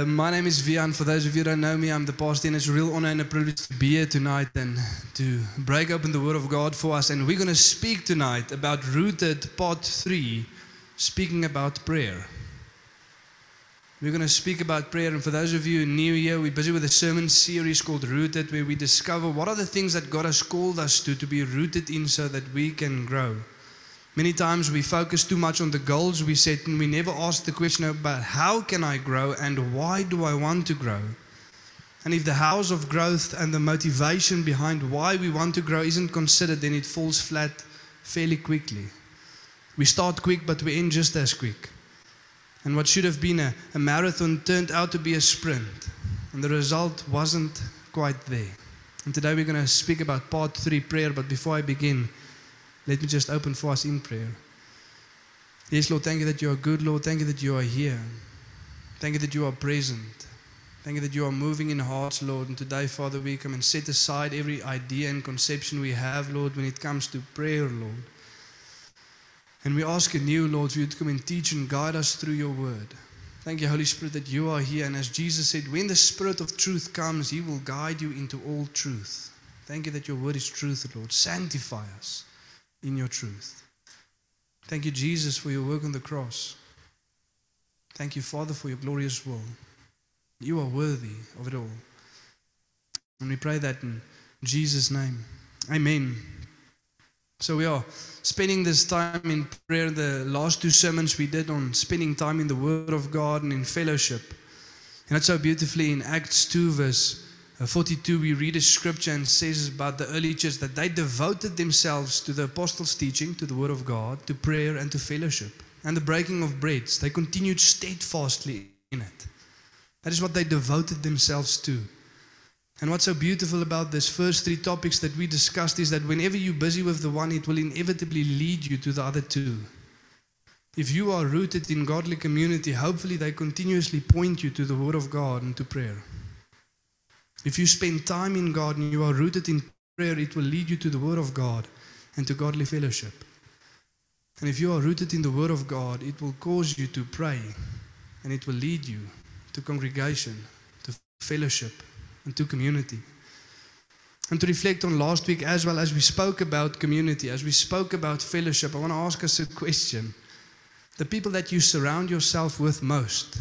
Uh, my name is Vian. For those of you who don't know me, I'm the pastor, and it's a real honor and a privilege to be here tonight and to break open the Word of God for us. And we're going to speak tonight about Rooted Part 3, speaking about prayer. We're going to speak about prayer. And for those of you new here, we're busy with a sermon series called Rooted, where we discover what are the things that God has called us to, to be rooted in so that we can grow. Many times we focus too much on the goals we set and we never ask the question about how can I grow and why do I want to grow? And if the house of growth and the motivation behind why we want to grow isn't considered, then it falls flat fairly quickly. We start quick, but we end just as quick. And what should have been a, a marathon turned out to be a sprint. And the result wasn't quite there. And today we're going to speak about part three prayer. But before I begin, let me just open for us in prayer. Yes, Lord, thank you that you are good, Lord. Thank you that you are here. Thank you that you are present. Thank you that you are moving in hearts, Lord. And today, Father, we come and set aside every idea and conception we have, Lord, when it comes to prayer, Lord. And we ask anew, Lord, for you to come and teach and guide us through your word. Thank you, Holy Spirit, that you are here. And as Jesus said, when the Spirit of truth comes, he will guide you into all truth. Thank you that your word is truth, Lord. Sanctify us in your truth. Thank you, Jesus, for your work on the cross. Thank you, Father, for your glorious will. You are worthy of it all. And we pray that in Jesus' name. Amen. So we are spending this time in prayer. The last two sermons we did on spending time in the Word of God and in fellowship. And that's so beautifully in Acts 2, verse 42, we read a scripture and says about the early church that they devoted themselves to the apostles' teaching, to the Word of God, to prayer, and to fellowship, and the breaking of breads. They continued steadfastly in it. That is what they devoted themselves to. And what's so beautiful about this first three topics that we discussed is that whenever you're busy with the one, it will inevitably lead you to the other two. If you are rooted in godly community, hopefully they continuously point you to the Word of God and to prayer. If you spend time in God and you are rooted in prayer, it will lead you to the Word of God and to godly fellowship. And if you are rooted in the Word of God, it will cause you to pray and it will lead you to congregation, to fellowship, and to community. And to reflect on last week as well as we spoke about community, as we spoke about fellowship, I want to ask us a question. The people that you surround yourself with most,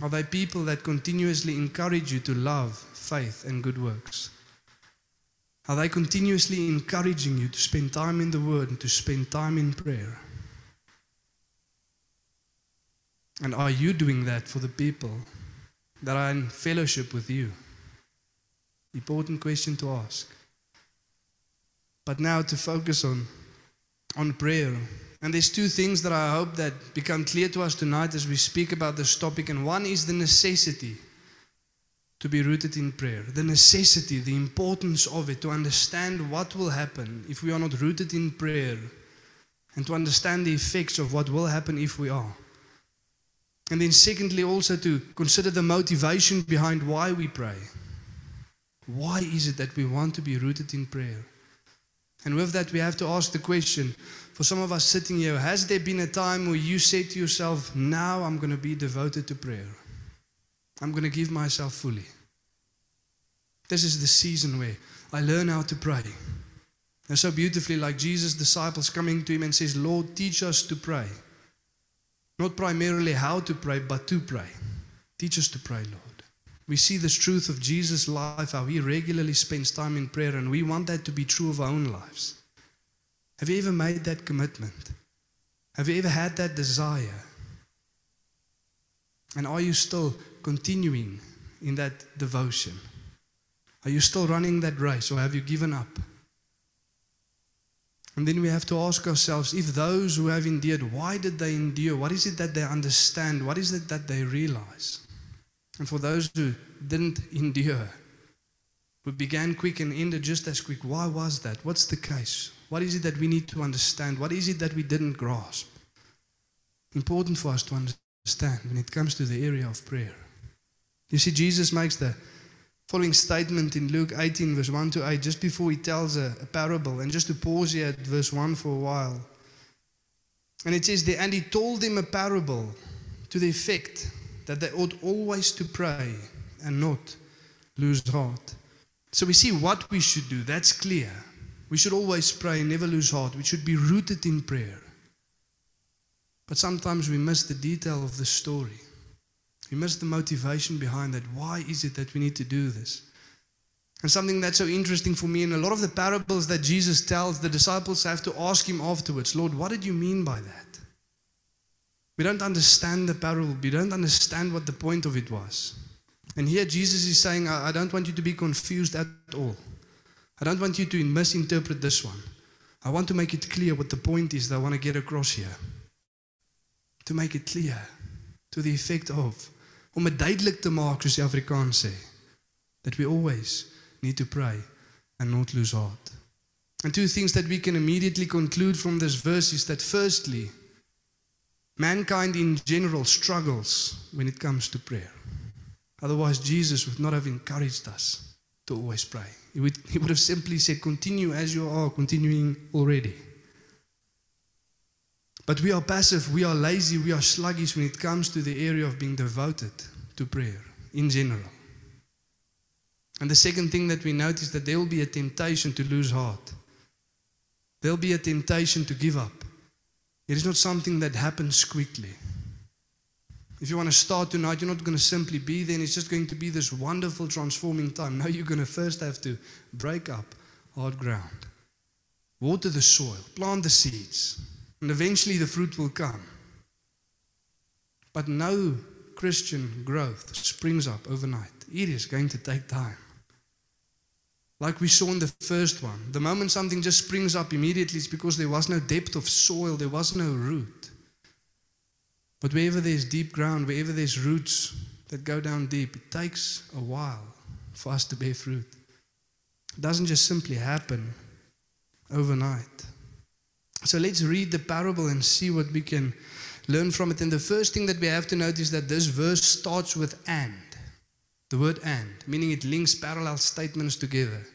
are they people that continuously encourage you to love, faith, and good works? Are they continuously encouraging you to spend time in the Word and to spend time in prayer? And are you doing that for the people that are in fellowship with you? Important question to ask. But now to focus on, on prayer. And there's two things that I hope that become clear to us tonight as we speak about this topic. And one is the necessity to be rooted in prayer. The necessity, the importance of it, to understand what will happen if we are not rooted in prayer, and to understand the effects of what will happen if we are. And then, secondly, also to consider the motivation behind why we pray. Why is it that we want to be rooted in prayer? And with that, we have to ask the question for some of us sitting here Has there been a time where you said to yourself, Now I'm going to be devoted to prayer? I'm going to give myself fully. This is the season where I learn how to pray. And so beautifully, like Jesus' disciples coming to him and says, Lord, teach us to pray. Not primarily how to pray, but to pray. Teach us to pray, Lord. We see this truth of Jesus' life, how he regularly spends time in prayer, and we want that to be true of our own lives. Have you ever made that commitment? Have you ever had that desire? And are you still continuing in that devotion? Are you still running that race, or have you given up? And then we have to ask ourselves if those who have endured, why did they endure? What is it that they understand? What is it that they realize? And for those who didn't endure, We began quick and ended just as quick. Why was that? What's the case? What is it that we need to understand? What is it that we didn't grasp? Important for us to understand when it comes to the area of prayer. You see, Jesus makes the following statement in Luke 18, verse 1 to 8, just before he tells a, a parable. And just to pause here at verse 1 for a while. And it says and he told them a parable to the effect that they ought always to pray and not lose heart. So we see what we should do. That's clear. We should always pray, and never lose heart. We should be rooted in prayer. But sometimes we miss the detail of the story. We miss the motivation behind that. Why is it that we need to do this? And something that's so interesting for me in a lot of the parables that Jesus tells, the disciples have to ask him afterwards, Lord, what did you mean by that? We don't understand the parable, we don't understand what the point of it was. And here Jesus is saying, I I don't want you to be confused at all. I don't want you to misinterpret this one. I want to make it clear what the point is that I want to get across here. To make it clear, to the effect of, om dit duidelik te maak soos die Afrikaans sê, that we always need to pray and not lose heart. And two things that we can immediately conclude from this verse is that firstly, mankind in general struggles when it comes to prayer. Otherwise, Jesus would not have encouraged us to always pray. He would, he would have simply said, Continue as you are, continuing already. But we are passive, we are lazy, we are sluggish when it comes to the area of being devoted to prayer in general. And the second thing that we notice that there will be a temptation to lose heart. There'll be a temptation to give up. It is not something that happens quickly. If you want to start tonight, you're not going to simply be there and it's just going to be this wonderful transforming time. No, you're going to first have to break up hard ground, water the soil, plant the seeds, and eventually the fruit will come. But no Christian growth springs up overnight. It is going to take time. Like we saw in the first one, the moment something just springs up immediately, it's because there was no depth of soil, there was no root. But wherever there's deep ground, wherever there's roots that go down deep, it takes a while for us to bear fruit. It doesn't just simply happen overnight. So let's read the parable and see what we can learn from it. And the first thing that we have to notice is that this verse starts with and. The word and, meaning it links parallel statements together.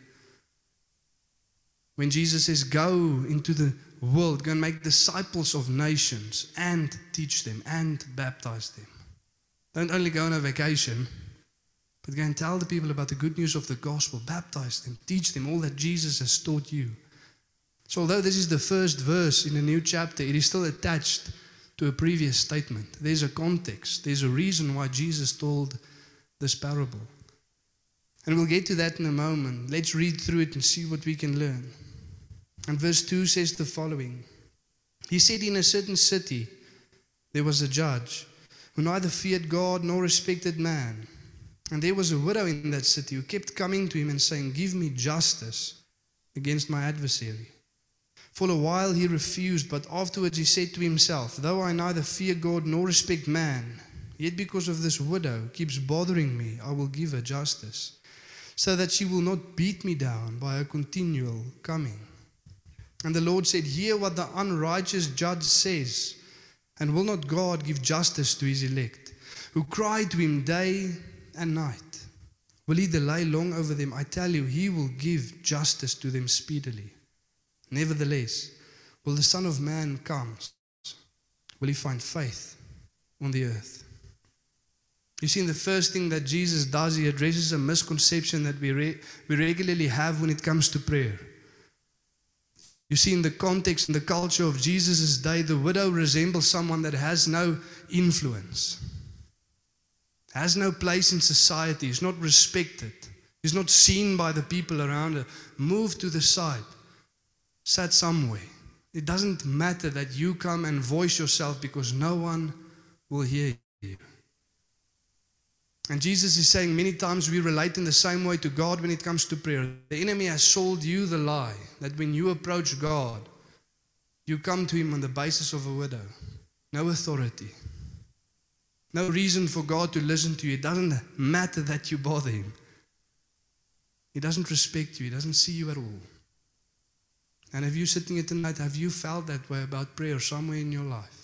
When Jesus says, Go into the world, go and make disciples of nations and teach them and baptize them. Don't only go on a vacation, but go and tell the people about the good news of the gospel, baptize them, teach them all that Jesus has taught you. So, although this is the first verse in a new chapter, it is still attached to a previous statement. There's a context, there's a reason why Jesus told this parable. And we'll get to that in a moment. Let's read through it and see what we can learn. And verse 2 says the following He said, In a certain city there was a judge who neither feared God nor respected man. And there was a widow in that city who kept coming to him and saying, Give me justice against my adversary. For a while he refused, but afterwards he said to himself, Though I neither fear God nor respect man, yet because of this widow keeps bothering me, I will give her justice, so that she will not beat me down by her continual coming. And the Lord said, Hear what the unrighteous judge says, and will not God give justice to his elect, who cry to him day and night? Will he delay long over them? I tell you, he will give justice to them speedily. Nevertheless, will the Son of Man come? Will he find faith on the earth? You see, the first thing that Jesus does, he addresses a misconception that we, re- we regularly have when it comes to prayer. You see, in the context, and the culture of Jesus' day, the widow resembles someone that has no influence, has no place in society, is not respected, is not seen by the people around her, moved to the side, sat somewhere. It doesn't matter that you come and voice yourself because no one will hear you. And Jesus is saying many times we relate in the same way to God when it comes to prayer. The enemy has sold you the lie that when you approach God, you come to Him on the basis of a widow. No authority. No reason for God to listen to you. It doesn't matter that you bother Him. He doesn't respect you. He doesn't see you at all. And have you're sitting here tonight, have you felt that way about prayer somewhere in your life?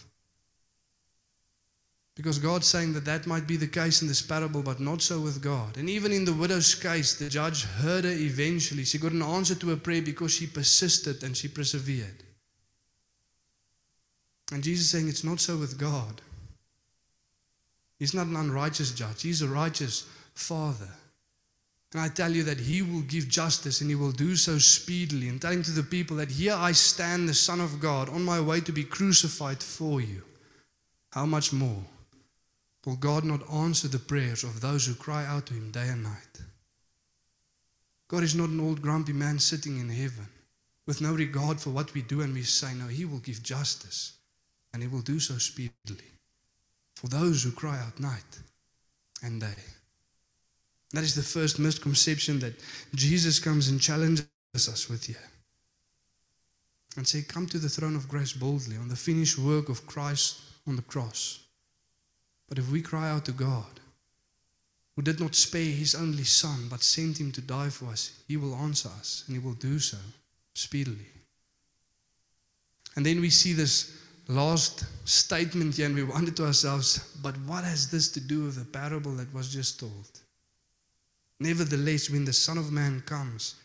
Because God's saying that that might be the case in this parable, but not so with God. And even in the widow's case, the judge heard her eventually. She got an answer to her prayer because she persisted and she persevered. And Jesus is saying it's not so with God. He's not an unrighteous judge, He's a righteous Father. And I tell you that He will give justice and He will do so speedily. And telling to the people that here I stand, the Son of God, on my way to be crucified for you. How much more will God not answer the prayers of those who cry out to Him day and night? God is not an old grumpy man sitting in heaven with no regard for what we do and we say. No, He will give justice and He will do so speedily for those who cry out night and day. That is the first misconception that Jesus comes and challenges us with here. And say, Come to the throne of grace boldly on the finished work of Christ on the cross. But if we cry out to God, who did not spare his only Son, but sent him to die for us, he will answer us, and he will do so speedily. And then we see this last statement here, and we wonder to ourselves, but what has this to do with the parable that was just told? Nevertheless, when the Son of Man comes,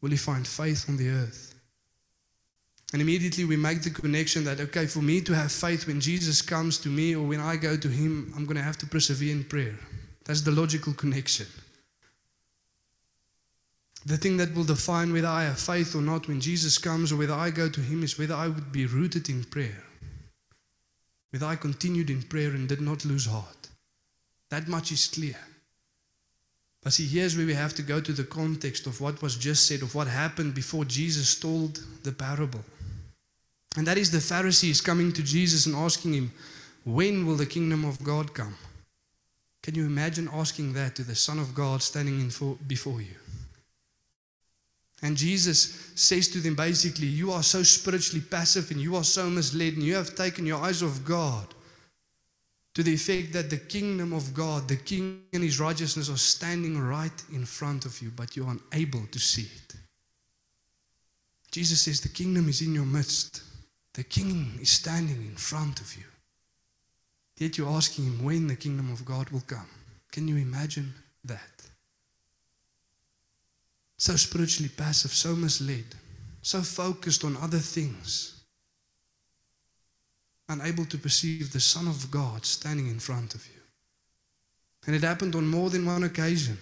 will he find faith on the earth? And immediately we make the connection that, okay, for me to have faith when Jesus comes to me or when I go to him, I'm going to have to persevere in prayer. That's the logical connection. The thing that will define whether I have faith or not when Jesus comes or whether I go to him is whether I would be rooted in prayer. Whether I continued in prayer and did not lose heart. That much is clear. But see, here's where we have to go to the context of what was just said, of what happened before Jesus told the parable. And that is the Pharisees coming to Jesus and asking him, When will the kingdom of God come? Can you imagine asking that to the Son of God standing in for, before you? And Jesus says to them basically, You are so spiritually passive and you are so misled, and you have taken your eyes off God to the effect that the kingdom of God, the king and his righteousness are standing right in front of you, but you're unable to see it. Jesus says, The kingdom is in your midst, the king is standing in front of you. Yet you're asking him when the kingdom of God will come. Can you imagine that? So spiritually passive, so misled, so focused on other things unable to perceive the Son of God standing in front of you. And it happened on more than one occasion.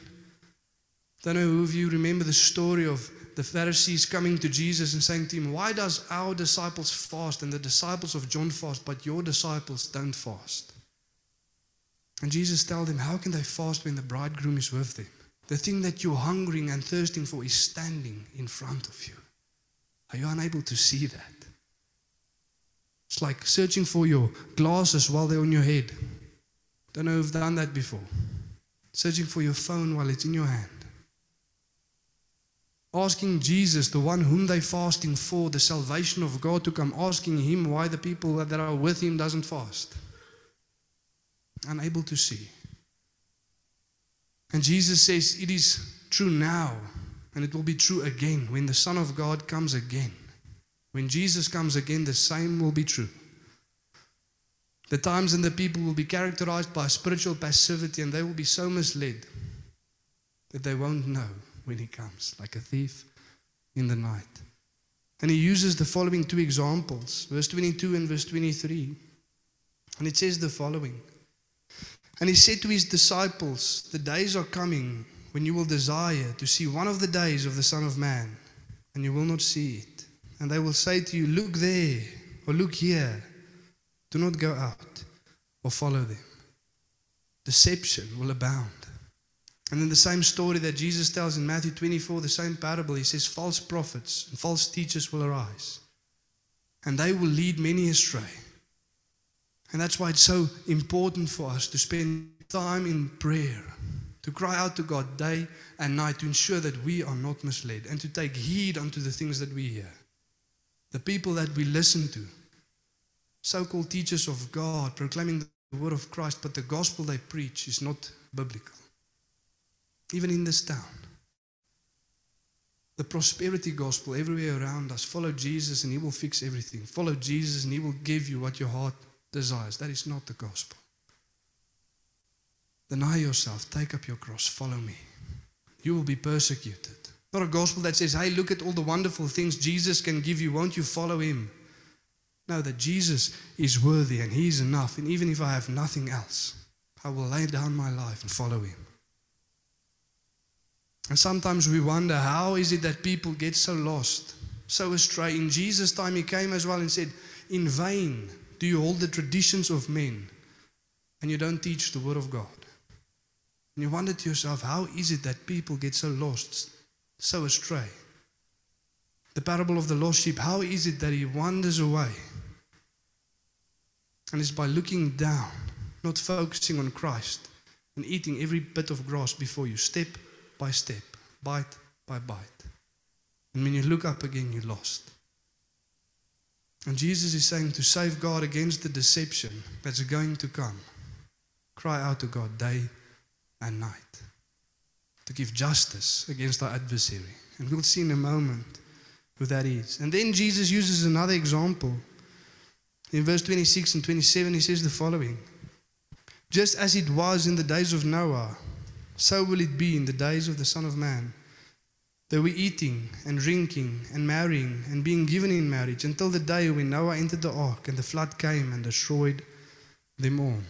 Don't know who of you remember the story of the Pharisees coming to Jesus and saying to him, Why does our disciples fast and the disciples of John fast, but your disciples don't fast? And Jesus told them, How can they fast when the bridegroom is with them? The thing that you're hungering and thirsting for is standing in front of you. Are you unable to see that? It's like searching for your glasses while they're on your head. Don't know if you've done that before. Searching for your phone while it's in your hand. Asking Jesus, the one whom they're fasting for, the salvation of God to come, asking him why the people that are with him doesn't fast. Unable to see. And Jesus says, It is true now, and it will be true again when the Son of God comes again. When Jesus comes again, the same will be true. The times and the people will be characterized by spiritual passivity and they will be so misled that they won't know when he comes, like a thief in the night. And he uses the following two examples, verse 22 and verse 23. And it says the following And he said to his disciples, The days are coming when you will desire to see one of the days of the Son of Man, and you will not see it and they will say to you, Look there, or look here. Do not go out or follow them. Deception will abound. And in the same story that Jesus tells in Matthew 24, the same parable, he says, False prophets and false teachers will arise, and they will lead many astray. And that's why it's so important for us to spend time in prayer, to cry out to God day and night to ensure that we are not misled, and to take heed unto the things that we hear the people that we listen to, so called teachers of God proclaiming the word of Christ, but the gospel they preach is not biblical. Even in this town, the prosperity gospel everywhere around us. Follow Jesus and he will fix everything. Follow Jesus and he will give you what your heart desires. That is not the gospel. Deny yourself, take up your cross, follow me. You will be persecuted. Not a gospel that says, hey, look at all the wonderful things Jesus can give you. Won't you follow him? No, that Jesus is worthy and he is enough. And even if I have nothing else, I will lay down my life and follow him. And sometimes we wonder how is it that people get so lost, so astray. In Jesus' time, he came as well and said, In vain do you hold the traditions of men and you don't teach the word of God. And you wonder to yourself, how is it that people get so lost, so astray? The parable of the lost sheep, how is it that he wanders away? And it's by looking down, not focusing on Christ, and eating every bit of grass before you, step by step, bite by bite. And when you look up again, you're lost. And Jesus is saying to safeguard against the deception that's going to come, cry out to God day and night to give justice against our adversary. And we'll see in a moment who that is. And then Jesus uses another example. In verse 26 and 27, he says the following Just as it was in the days of Noah, so will it be in the days of the Son of Man. They were eating and drinking and marrying and being given in marriage until the day when Noah entered the ark and the flood came and destroyed them all.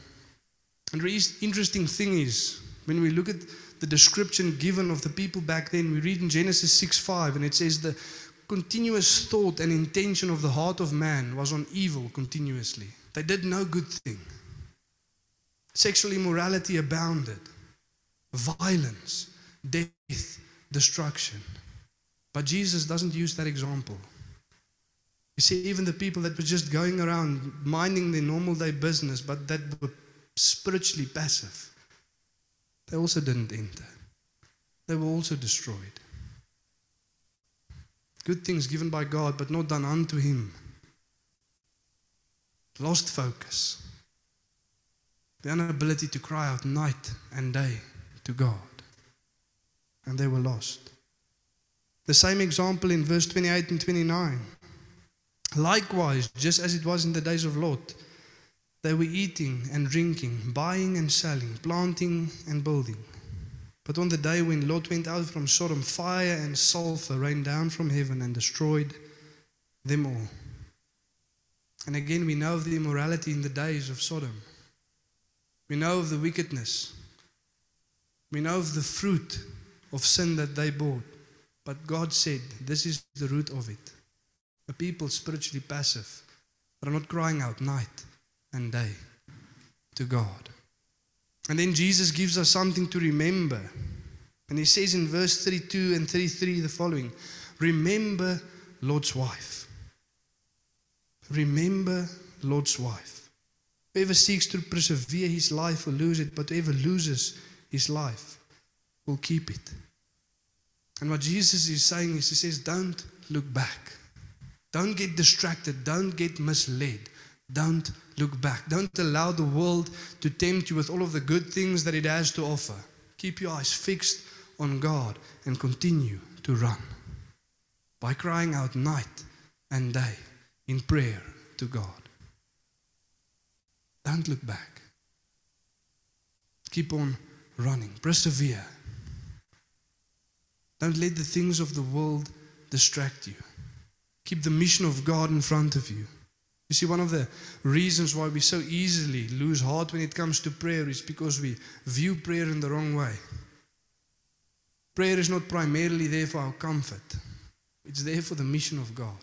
And the interesting thing is, when we look at the description given of the people back then, we read in Genesis 6 5, and it says, The continuous thought and intention of the heart of man was on evil continuously. They did no good thing. Sexual immorality abounded, violence, death, destruction. But Jesus doesn't use that example. You see, even the people that were just going around minding their normal day business, but that were spiritually passive, they also didn't enter. They were also destroyed. Good things given by God, but not done unto Him. Lost focus. The inability to cry out night and day to God. And they were lost. The same example in verse 28 and 29. Likewise, just as it was in the days of Lot, they were eating and drinking, buying and selling, planting and building. But on the day when Lot went out from Sodom, fire and sulfur rained down from heaven and destroyed them all. And again, we know of the immorality in the days of Sodom. We know of the wickedness. We know of the fruit of sin that they bore. But God said, This is the root of it. A people spiritually passive, that are not crying out night and day to God. And then Jesus gives us something to remember. And he says in verse 32 and 33 the following Remember Lord's wife. Remember Lord's wife. Whoever seeks to persevere his life will lose it, but whoever loses his life will keep it. And what Jesus is saying is, He says, Don't look back. Don't get distracted. Don't get misled. Don't look back. Don't allow the world to tempt you with all of the good things that it has to offer. Keep your eyes fixed on God and continue to run by crying out night and day in prayer to God. Don't look back. Keep on running. Persevere. Don't let the things of the world distract you. Keep the mission of God in front of you. You see, one of the reasons why we so easily lose heart when it comes to prayer is because we view prayer in the wrong way. Prayer is not primarily there for our comfort, it's there for the mission of God.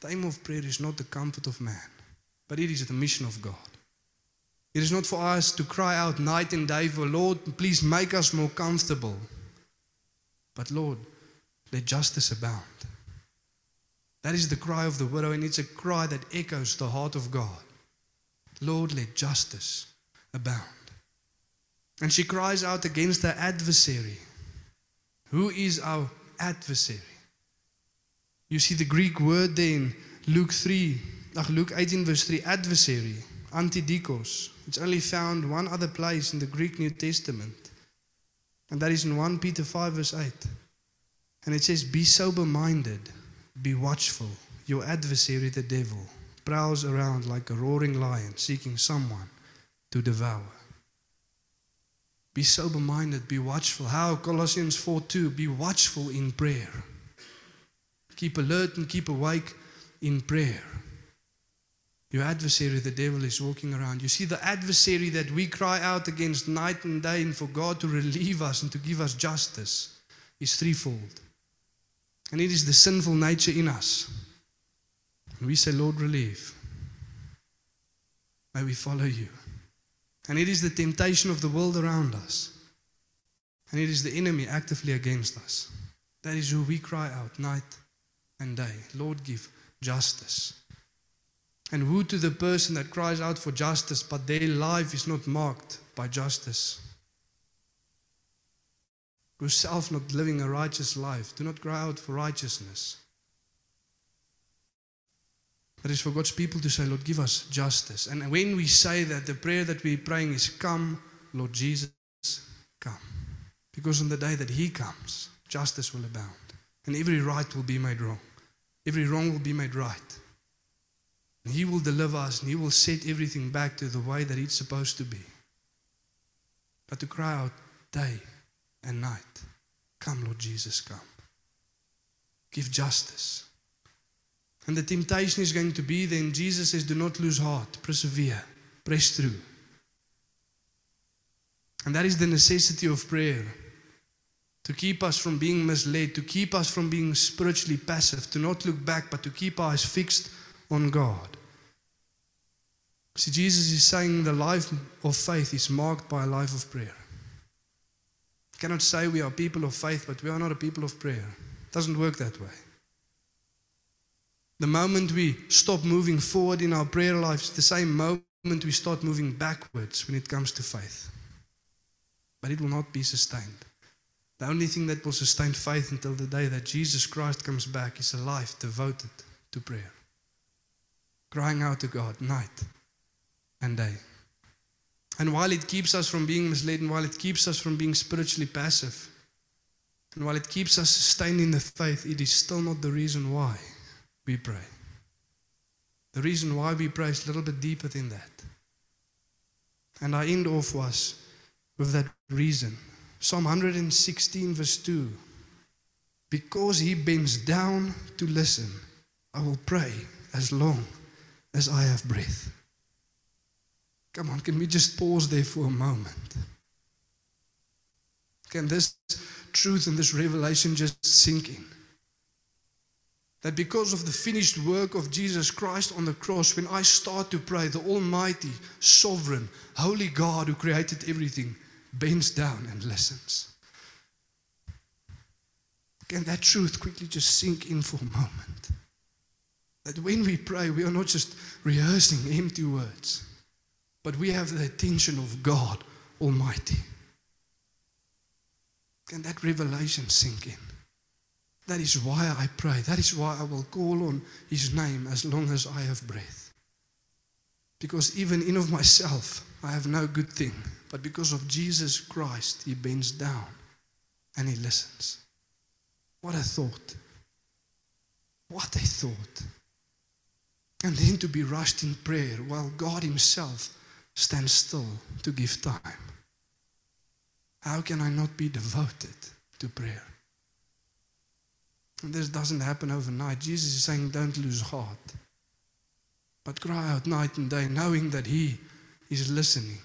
The aim of prayer is not the comfort of man, but it is the mission of God. It is not for us to cry out night and day for Lord, please make us more comfortable. But Lord, let justice abound. That is the cry of the widow, and it's a cry that echoes the heart of God. Lord, let justice abound. And she cries out against her adversary. Who is our adversary? You see the Greek word there in Luke 3, Luke 18, verse 3, adversary, antidikos. It's only found one other place in the Greek New Testament, and that is in 1 Peter 5, verse 8. And it says, Be sober minded, be watchful. Your adversary, the devil, prowls around like a roaring lion seeking someone to devour. Be sober minded, be watchful. How? Colossians 4 2 Be watchful in prayer. Keep alert and keep awake in prayer. Your adversary, the devil, is walking around. You see, the adversary that we cry out against night and day and for God to relieve us and to give us justice is threefold. And it is the sinful nature in us. And we say, Lord, relieve. May we follow you. And it is the temptation of the world around us. And it is the enemy actively against us. That is who we cry out night and day. Lord, give justice. And woe to the person that cries out for justice, but their life is not marked by justice. Yourself not living a righteous life. Do not cry out for righteousness. That is for God's people to say, Lord, give us justice. And when we say that, the prayer that we're praying is, Come, Lord Jesus, come. Because on the day that He comes, justice will abound. And every right will be made wrong. Every wrong will be made right. And He will deliver us and He will set everything back to the way that it's supposed to be. But to cry out day and night, Come, Lord Jesus, come. Give justice. And the temptation is going to be then Jesus says, Do not lose heart, persevere, press through. And that is the necessity of prayer to keep us from being misled, to keep us from being spiritually passive, to not look back, but to keep our eyes fixed on God. See, Jesus is saying the life of faith is marked by a life of prayer. You cannot say we are people of faith, but we are not a people of prayer. It doesn't work that way. The moment we stop moving forward in our prayer lives, the same moment we start moving backwards when it comes to faith. But it will not be sustained. The only thing that will sustain faith until the day that Jesus Christ comes back is a life devoted to prayer. Crying out to God night and day. And while it keeps us from being misled, and while it keeps us from being spiritually passive, and while it keeps us sustained in the faith, it is still not the reason why we pray. The reason why we pray is a little bit deeper than that. And I end off was with that reason. Psalm 116, verse 2. Because he bends down to listen, I will pray as long as I have breath. Come on, can we just pause there for a moment? Can this truth and this revelation just sink in? That because of the finished work of Jesus Christ on the cross, when I start to pray, the Almighty, Sovereign, Holy God who created everything bends down and listens. Can that truth quickly just sink in for a moment? That when we pray, we are not just rehearsing empty words, but we have the attention of God Almighty. Can that revelation sink in? That is why I pray. That is why I will call on His name as long as I have breath. Because even in of myself, I have no good thing. But because of Jesus Christ, He bends down and He listens. What a thought. What a thought. And then to be rushed in prayer while God Himself stands still to give time. How can I not be devoted to prayer? And this doesn't happen overnight. Jesus is saying, don't lose heart. But cry out night and day, knowing that He is listening.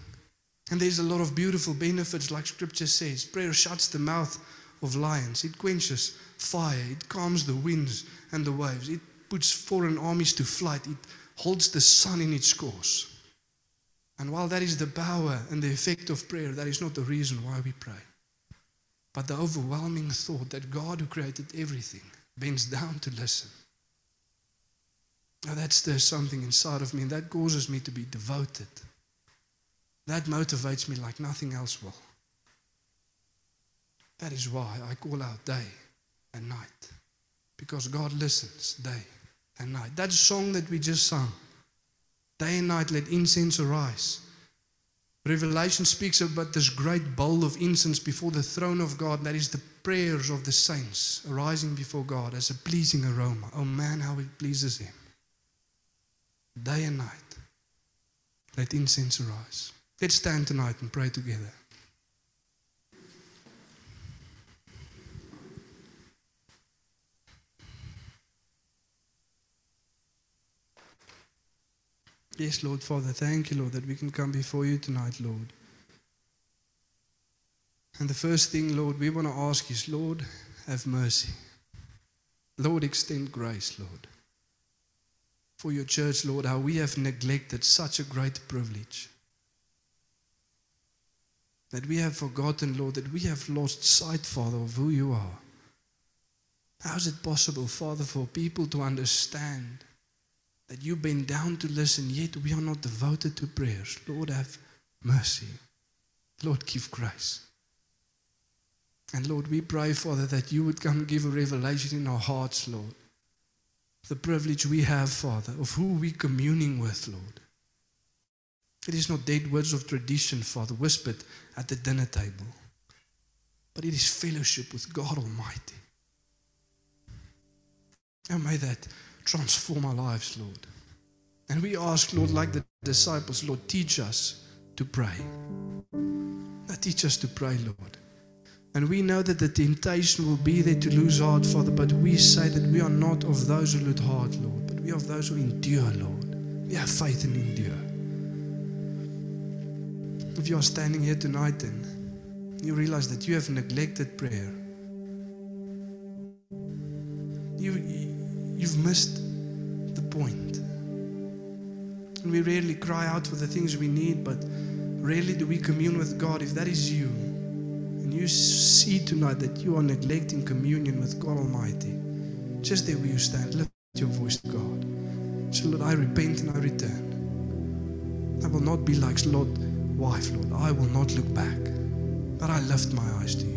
And there's a lot of beautiful benefits, like Scripture says. Prayer shuts the mouth of lions, it quenches fire, it calms the winds and the waves, it puts foreign armies to flight, it holds the sun in its course. And while that is the power and the effect of prayer, that is not the reason why we pray. But the overwhelming thought that God, who created everything, bends down to listen. Now, that stirs something inside of me, and that causes me to be devoted. That motivates me like nothing else will. That is why I call out day and night. Because God listens day and night. That song that we just sung, day and night let incense arise. Revelation speaks about this great bowl of incense before the throne of God. That is the prayers of the saints arising before God as a pleasing aroma. Oh man, how it pleases Him. Day and night, let incense arise. Let's stand tonight and pray together. Yes, Lord Father, thank you, Lord, that we can come before you tonight, Lord. And the first thing, Lord, we want to ask is, Lord, have mercy. Lord, extend grace, Lord. For your church, Lord, how we have neglected such a great privilege. That we have forgotten, Lord, that we have lost sight, Father, of who you are. How is it possible, Father, for people to understand that you bend down to listen, yet we are not devoted to prayers? Lord, have mercy. Lord, give grace. And Lord, we pray, Father, that you would come give a revelation in our hearts, Lord. The privilege we have, Father, of who we're communing with, Lord. It is not dead words of tradition, Father, whispered at the dinner table, but it is fellowship with God Almighty. And may that transform our lives, Lord. And we ask, Lord, like the disciples, Lord, teach us to pray. Now, teach us to pray, Lord. And we know that the temptation will be there to lose heart, Father, but we say that we are not of those who lose heart, Lord, but we are of those who endure, Lord. We have faith and endure. If you are standing here tonight and you realize that you have neglected prayer, you, you've missed the point. And we rarely cry out for the things we need, but rarely do we commune with God. If that is you, and you see tonight that you are neglecting communion with God Almighty, just there where you stand, lift your voice to God. Say, Lord, I repent and I return. I will not be like Lot wife, Lord. I will not look back, but I lift my eyes to you, Lord.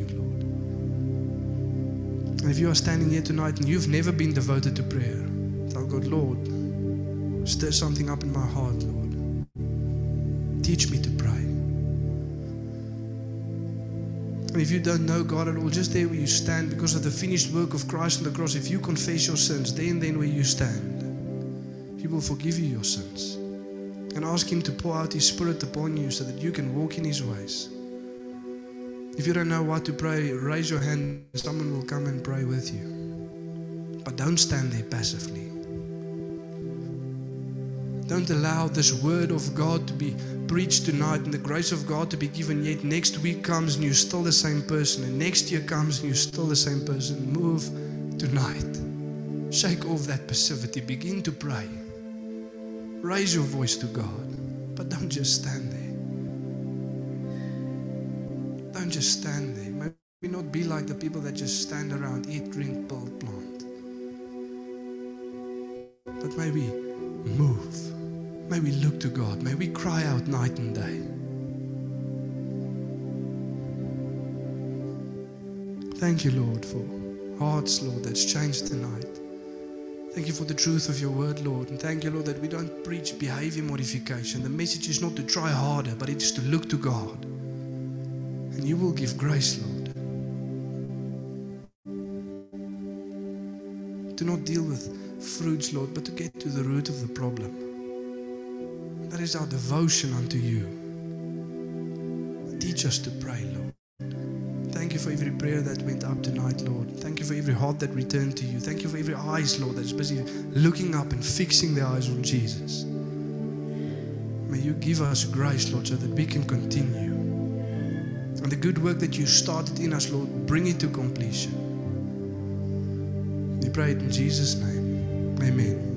And if you are standing here tonight and you've never been devoted to prayer, tell God, Lord, stir something up in my heart, Lord. Teach me to pray. And if you don't know God at all, just there where you stand, because of the finished work of Christ on the cross, if you confess your sins, there and then where you stand, He will forgive you your sins. And ask Him to pour out His Spirit upon you so that you can walk in His ways. If you don't know what to pray, raise your hand. Someone will come and pray with you. But don't stand there passively. Don't allow this word of God to be preached tonight and the grace of God to be given. Yet next week comes and you're still the same person, and next year comes and you're still the same person. Move tonight. Shake off that passivity. Begin to pray. Raise your voice to God, but don't just stand Don't just stand there. Maybe not be like the people that just stand around, eat, drink, build, plant. But maybe move. May we look to God. May we cry out night and day. Thank you, Lord, for hearts, Lord, that's changed tonight. Thank you for the truth of your word, Lord. And thank you, Lord, that we don't preach behavior modification. The message is not to try harder, but it is to look to God. And you will give grace, Lord. To not deal with fruits, Lord, but to get to the root of the problem. That is our devotion unto you. Teach us to pray, Lord. Thank you for every prayer that went up tonight, Lord. Thank you for every heart that returned to you. Thank you for every eyes, Lord, that's busy looking up and fixing their eyes on Jesus. May you give us grace, Lord, so that we can continue. And the good work that you started in us, Lord, bring it to completion. We pray it in Jesus' name. Amen.